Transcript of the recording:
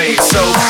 so